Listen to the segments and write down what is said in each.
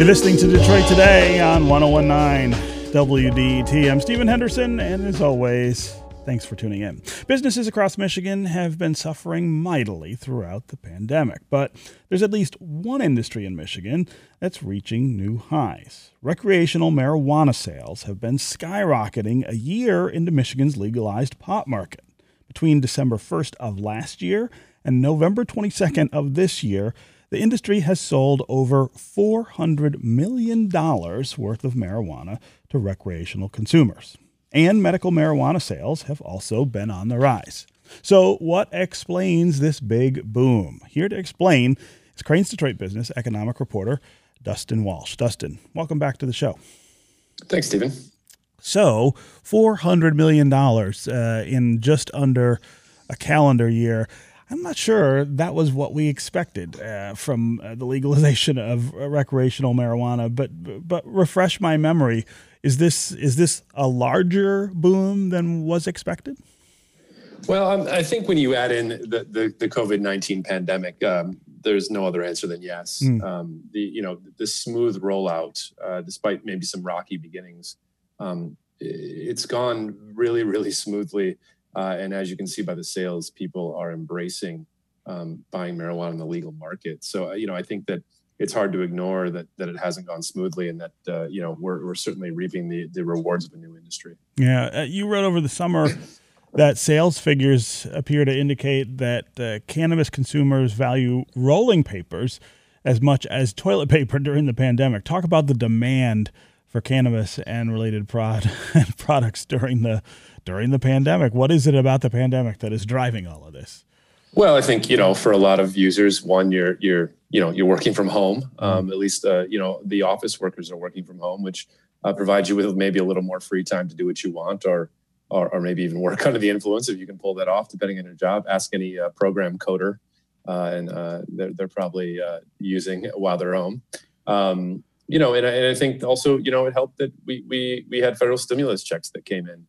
You're listening to Detroit Today on 1019 WDET. I'm Stephen Henderson, and as always, thanks for tuning in. Businesses across Michigan have been suffering mightily throughout the pandemic, but there's at least one industry in Michigan that's reaching new highs. Recreational marijuana sales have been skyrocketing a year into Michigan's legalized pot market. Between December 1st of last year and November 22nd of this year, the industry has sold over $400 million worth of marijuana to recreational consumers. And medical marijuana sales have also been on the rise. So, what explains this big boom? Here to explain is Crain's Detroit business economic reporter Dustin Walsh. Dustin, welcome back to the show. Thanks, Stephen. So, $400 million uh, in just under a calendar year. I'm not sure that was what we expected uh, from uh, the legalization of recreational marijuana, but but refresh my memory. Is this is this a larger boom than was expected? Well, um, I think when you add in the the, the COVID nineteen pandemic, um, there's no other answer than yes. Mm. Um, the you know the smooth rollout, uh, despite maybe some rocky beginnings, um, it's gone really really smoothly. Uh, and as you can see by the sales, people are embracing um, buying marijuana in the legal market. So, uh, you know, I think that it's hard to ignore that that it hasn't gone smoothly, and that uh, you know we're we're certainly reaping the the rewards of a new industry. Yeah, uh, you wrote over the summer that sales figures appear to indicate that uh, cannabis consumers value rolling papers as much as toilet paper during the pandemic. Talk about the demand for cannabis and related prod products during the during the pandemic. What is it about the pandemic that is driving all of this? Well, I think you know, for a lot of users, one, you're you're you know you're working from home. Um, at least uh, you know the office workers are working from home, which uh, provides you with maybe a little more free time to do what you want, or or, or maybe even work under the influence if you can pull that off, depending on your job. Ask any uh, program coder, uh, and uh, they're they're probably uh, using while they're home. Um, you know, and, and I think also you know it helped that we we we had federal stimulus checks that came in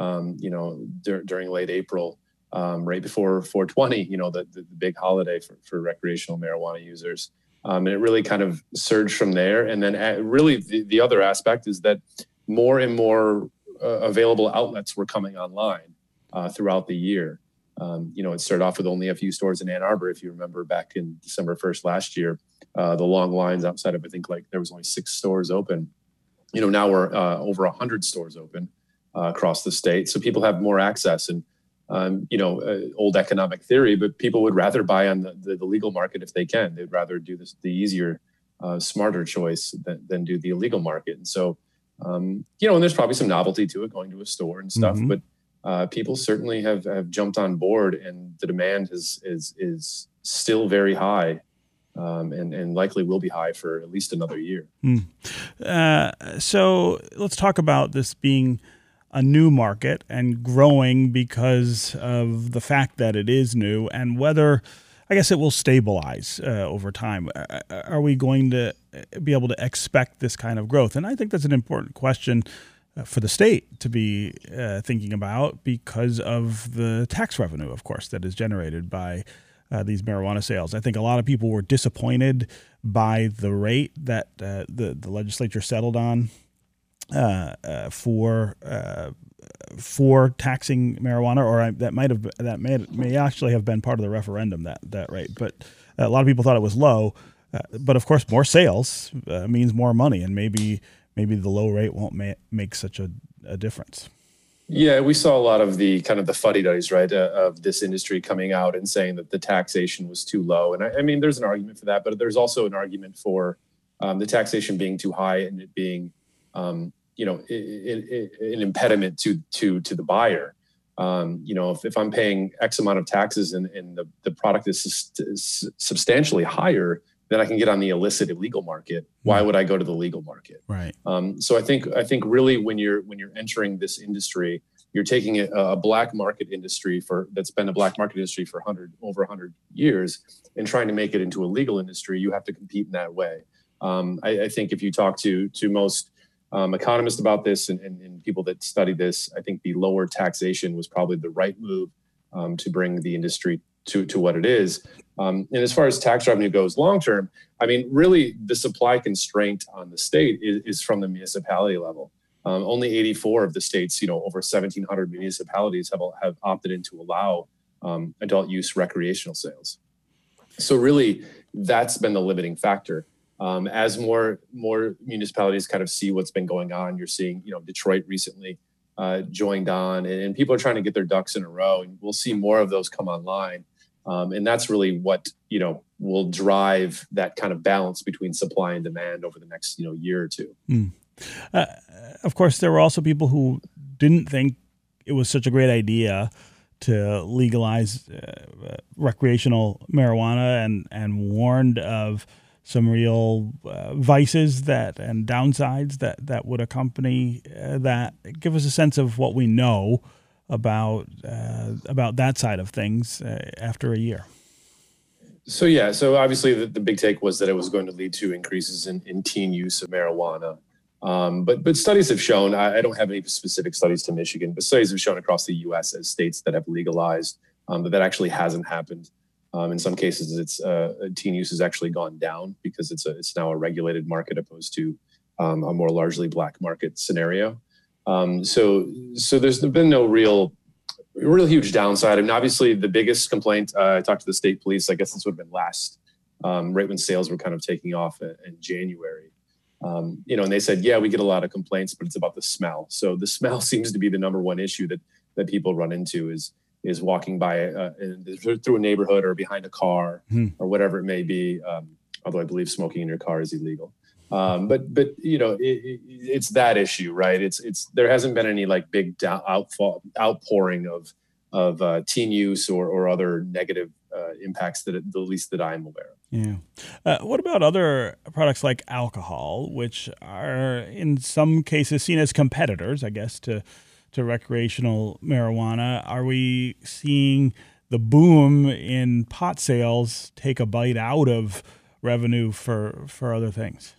um, you know, dur- during late April, um, right before 420, you know, the, the, big holiday for, for recreational marijuana users. Um, and it really kind of surged from there. And then uh, really the, the other aspect is that more and more uh, available outlets were coming online uh, throughout the year. Um, you know, it started off with only a few stores in Ann Arbor. If you remember back in December 1st last year, uh, the long lines outside of, I think like there was only six stores open. You know, now we're uh, over 100 stores open uh, across the state. So people have more access and, um, you know, uh, old economic theory, but people would rather buy on the, the, the, legal market if they can. They'd rather do this, the easier, uh, smarter choice than, than do the illegal market. And so, um, you know, and there's probably some novelty to it going to a store and stuff, mm-hmm. but uh, people certainly have, have jumped on board and the demand is, is, is still very high um, and, and likely will be high for at least another year. Mm. Uh, so let's talk about this being a new market and growing because of the fact that it is new and whether I guess it will stabilize uh, over time. Are we going to be able to expect this kind of growth? And I think that's an important question uh, for the state to be uh, thinking about because of the tax revenue, of course, that is generated by uh, these marijuana sales. I think a lot of people were disappointed by the rate that uh, the the legislature settled on uh, uh, for uh, for taxing marijuana, or I, that might have that may may actually have been part of the referendum that that rate. But a lot of people thought it was low. Uh, but of course, more sales means more money, and maybe maybe the low rate won't ma- make such a, a, difference. Yeah, we saw a lot of the kind of the fuddy duddies, right, uh, of this industry coming out and saying that the taxation was too low. And I, I mean, there's an argument for that, but there's also an argument for um, the taxation being too high and it being um, you know it, it, an impediment to to to the buyer. Um, you know, if, if I'm paying X amount of taxes and, and the, the product is, is substantially higher, then I can get on the illicit illegal market. Why mm-hmm. would I go to the legal market? Right. Um, so I think I think really when you're when you're entering this industry, you're taking a, a, black market industry for that's been a black market industry for 100 over 100 years and trying to make it into a legal industry. You have to compete in that way. Um, I, I, think if you talk to to most um, economists about this and, and, and, people that study this. I think the lower taxation was probably the right move um, to bring the industry to to what it is. Um, and as far as tax revenue goes long term, I mean, really the supply constraint on the state is, is from the municipality level. Um, only 84 of the states, you know, over 1,700 municipalities have, have opted in to allow um, adult use recreational sales. So really, that's been the limiting factor. Um, as more more municipalities kind of see what's been going on, you're seeing, you know, Detroit recently uh, joined on, and, and, people are trying to get their ducks in a row, and we'll see more of those come online. Um, and that's really what you know will drive that kind of balance between supply and demand over the next you know year or two. Mm. Uh, of course, there were also people who didn't think it was such a great idea to legalize uh, recreational marijuana and and warned of some real uh, vices that and downsides that that would accompany uh, that. Give us a sense of what we know about uh, about that side of things uh, after a year. So yeah, so obviously the, the big take was that it was going to lead to increases in, in teen use of marijuana. Um, but but studies have shown I, I, don't have any specific studies to Michigan, but studies have shown across the U.S. as states that have legalized um, that that actually hasn't happened. Um, in some cases, it's uh, teen use has actually gone down because it's a it's now a regulated market opposed to um, a more largely black market scenario. Um, so so there's been no real real huge downside. I mean, obviously the biggest complaint uh, I talked to the state police. I guess this would have been last um, right when sales were kind of taking off in, in January um, you know, and they said, yeah, we get a lot of complaints, but it's about the smell. So the smell seems to be the number one issue that that people run into is is walking by uh, through a neighborhood or behind a car hmm. or whatever it may be. Um, although I believe smoking in your car is illegal. Um, but but you know it, it, it's that issue, right? It's it's there hasn't been any like big down, outfall outpouring of of uh, teen use or or other negative uh, impacts that the least that I'm aware of. Yeah. Uh, what about other products like alcohol, which are in some cases seen as competitors, I guess, to to recreational marijuana? Are we seeing the boom in pot sales take a bite out of revenue for for other things?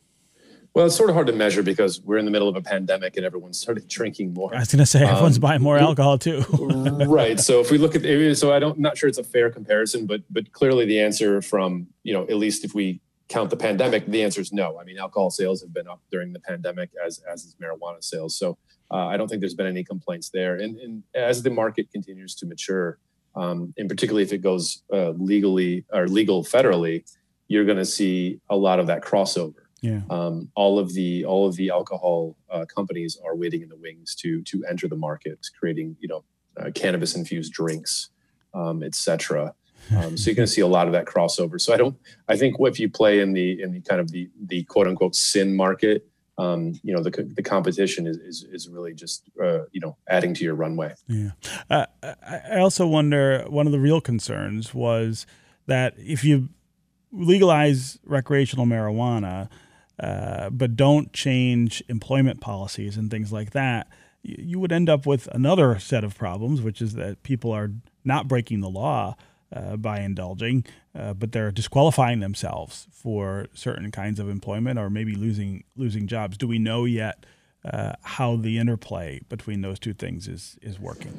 Well, it's sort of hard to measure because we're in the middle of a pandemic and everyone started drinking more. I was going to say everyone's um, buying more alcohol too. right. So if we look at so I don't I'm not sure it's a fair comparison, but but clearly the answer from you know at least if we count the pandemic, the answer is no. I mean, alcohol sales have been up during the pandemic as as is marijuana sales. So uh, I don't think there's been any complaints there. And, and as the market continues to mature, um, and particularly if it goes uh, legally or legal federally, you're going to see a lot of that crossover. Yeah. Um, all of the all of the alcohol uh, companies are waiting in the wings to to enter the market, creating you know uh, cannabis infused drinks, um, etc. Um, so you're going to see a lot of that crossover. So I don't. I think if you play in the in the kind of the the quote unquote sin market, um, you know the the competition is is, is really just uh, you know adding to your runway. Yeah. Uh, I also wonder one of the real concerns was that if you legalize recreational marijuana uh, but don't change employment policies and things like that, you would end up with another set of problems, which is that people are not breaking the law uh, by indulging, uh, but they're disqualifying themselves for certain kinds of employment or maybe losing losing jobs. Do we know yet uh, how the interplay between those two things is is working?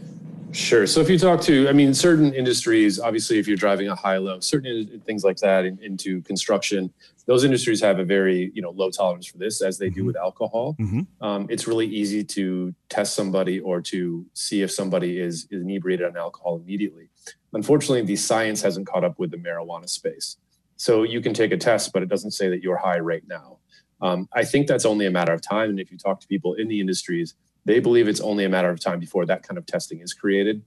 Sure. So if you talk to, I mean, certain industries, obviously, if you're driving a high low, certain things like that in, into construction, those industries have a very you know low tolerance for this, as they mm-hmm. do with alcohol. Mm-hmm. Um, it's really easy to test somebody or to see if somebody is, is inebriated on alcohol immediately. Unfortunately, the science hasn't caught up with the marijuana space. So you can take a test, but it doesn't say that you're high right now. Um, I think that's only a matter of time. And if you talk to people in the industries, they believe it's only a matter of time before that kind of testing is created,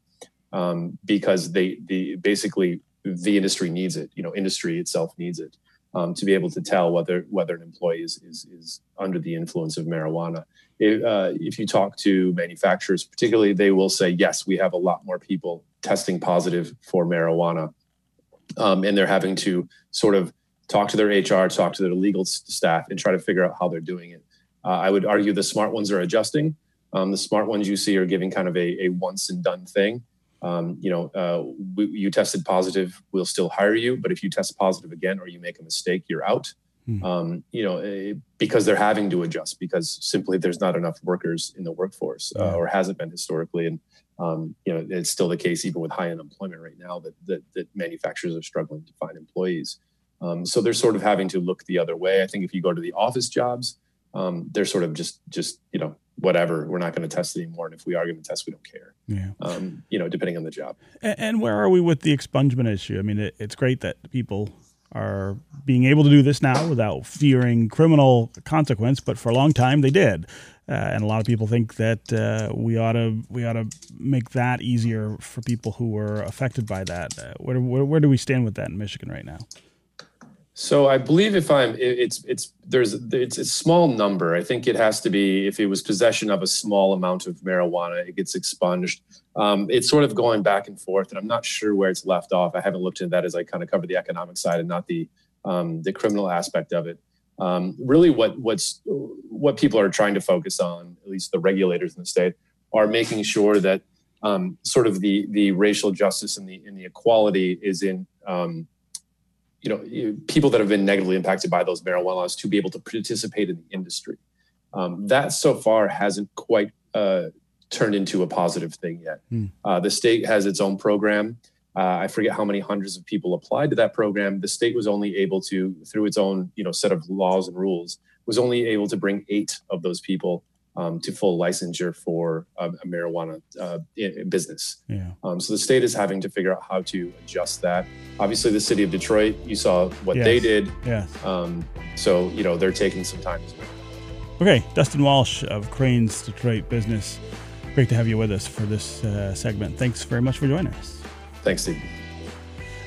um, because they the basically the industry needs it. You know, industry itself needs it um, to be able to tell whether whether an employee is is, is under the influence of marijuana. If, uh, if you talk to manufacturers, particularly, they will say yes, we have a lot more people testing positive for marijuana, um, and they're having to sort of talk to their HR, talk to their legal staff, and try to figure out how they're doing it. Uh, I would argue the smart ones are adjusting. Um, the smart ones you see are giving kind of a, a once and done thing. Um, you know, uh, we, you tested positive, we'll still hire you. But if you test positive again or you make a mistake, you're out. Hmm. Um, you know, uh, because they're having to adjust because simply there's not enough workers in the workforce uh, or hasn't been historically. And um, you know, it's still the case even with high unemployment right now that that, that manufacturers are struggling to find employees. Um, so they're sort of having to look the other way. I think if you go to the office jobs, um, they're sort of just just you know whatever. We're not going to test anymore, and if we are going to test, we don't care. Yeah. Um, you know, depending on the job. And, and where are we with the expungement issue? I mean, it, it's great that people are being able to do this now without fearing criminal consequence, but for a long time they did. Uh, and a lot of people think that uh, we ought to we ought to make that easier for people who were affected by that. Uh, where, where, where do we stand with that in Michigan right now? So I believe if I'm, it's it's there's it's a small number. I think it has to be if it was possession of a small amount of marijuana, it gets expunged. Um, it's sort of going back and forth, and I'm not sure where it's left off. I haven't looked into that as I kind of cover the economic side and not the um, the criminal aspect of it. Um, really, what what's what people are trying to focus on, at least the regulators in the state, are making sure that um, sort of the the racial justice and the and the equality is in um, you know people that have been negatively impacted by those marijuana laws to be able to participate in the industry. Um, that so far hasn't quite uh, turned into a positive thing yet. Mm. Uh, the state has its own program. Uh, I forget how many hundreds of people applied to that program. The state was only able to, through its own you know set of laws and rules, was only able to bring eight of those people um, to full licensure for um, a marijuana uh, business. Yeah. Um, so the state is having to figure out how to adjust that. Obviously, the city of Detroit, you saw what yes. they did. Yes. Um, so you know they're taking some time as well. Okay, Dustin Walsh of Crain's Detroit Business. Great to have you with us for this uh, segment. Thanks very much for joining us. Thanks, Steve.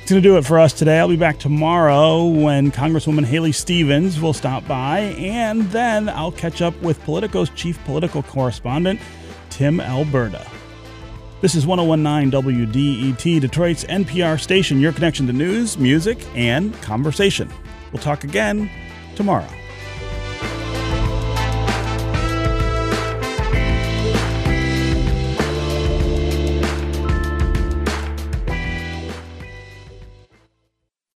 Going to do it for us today. I'll be back tomorrow when Congresswoman Haley Stevens will stop by, and then I'll catch up with Politico's chief political correspondent, Tim Alberta. This is 1019 WDET, Detroit's NPR station, your connection to news, music, and conversation. We'll talk again tomorrow.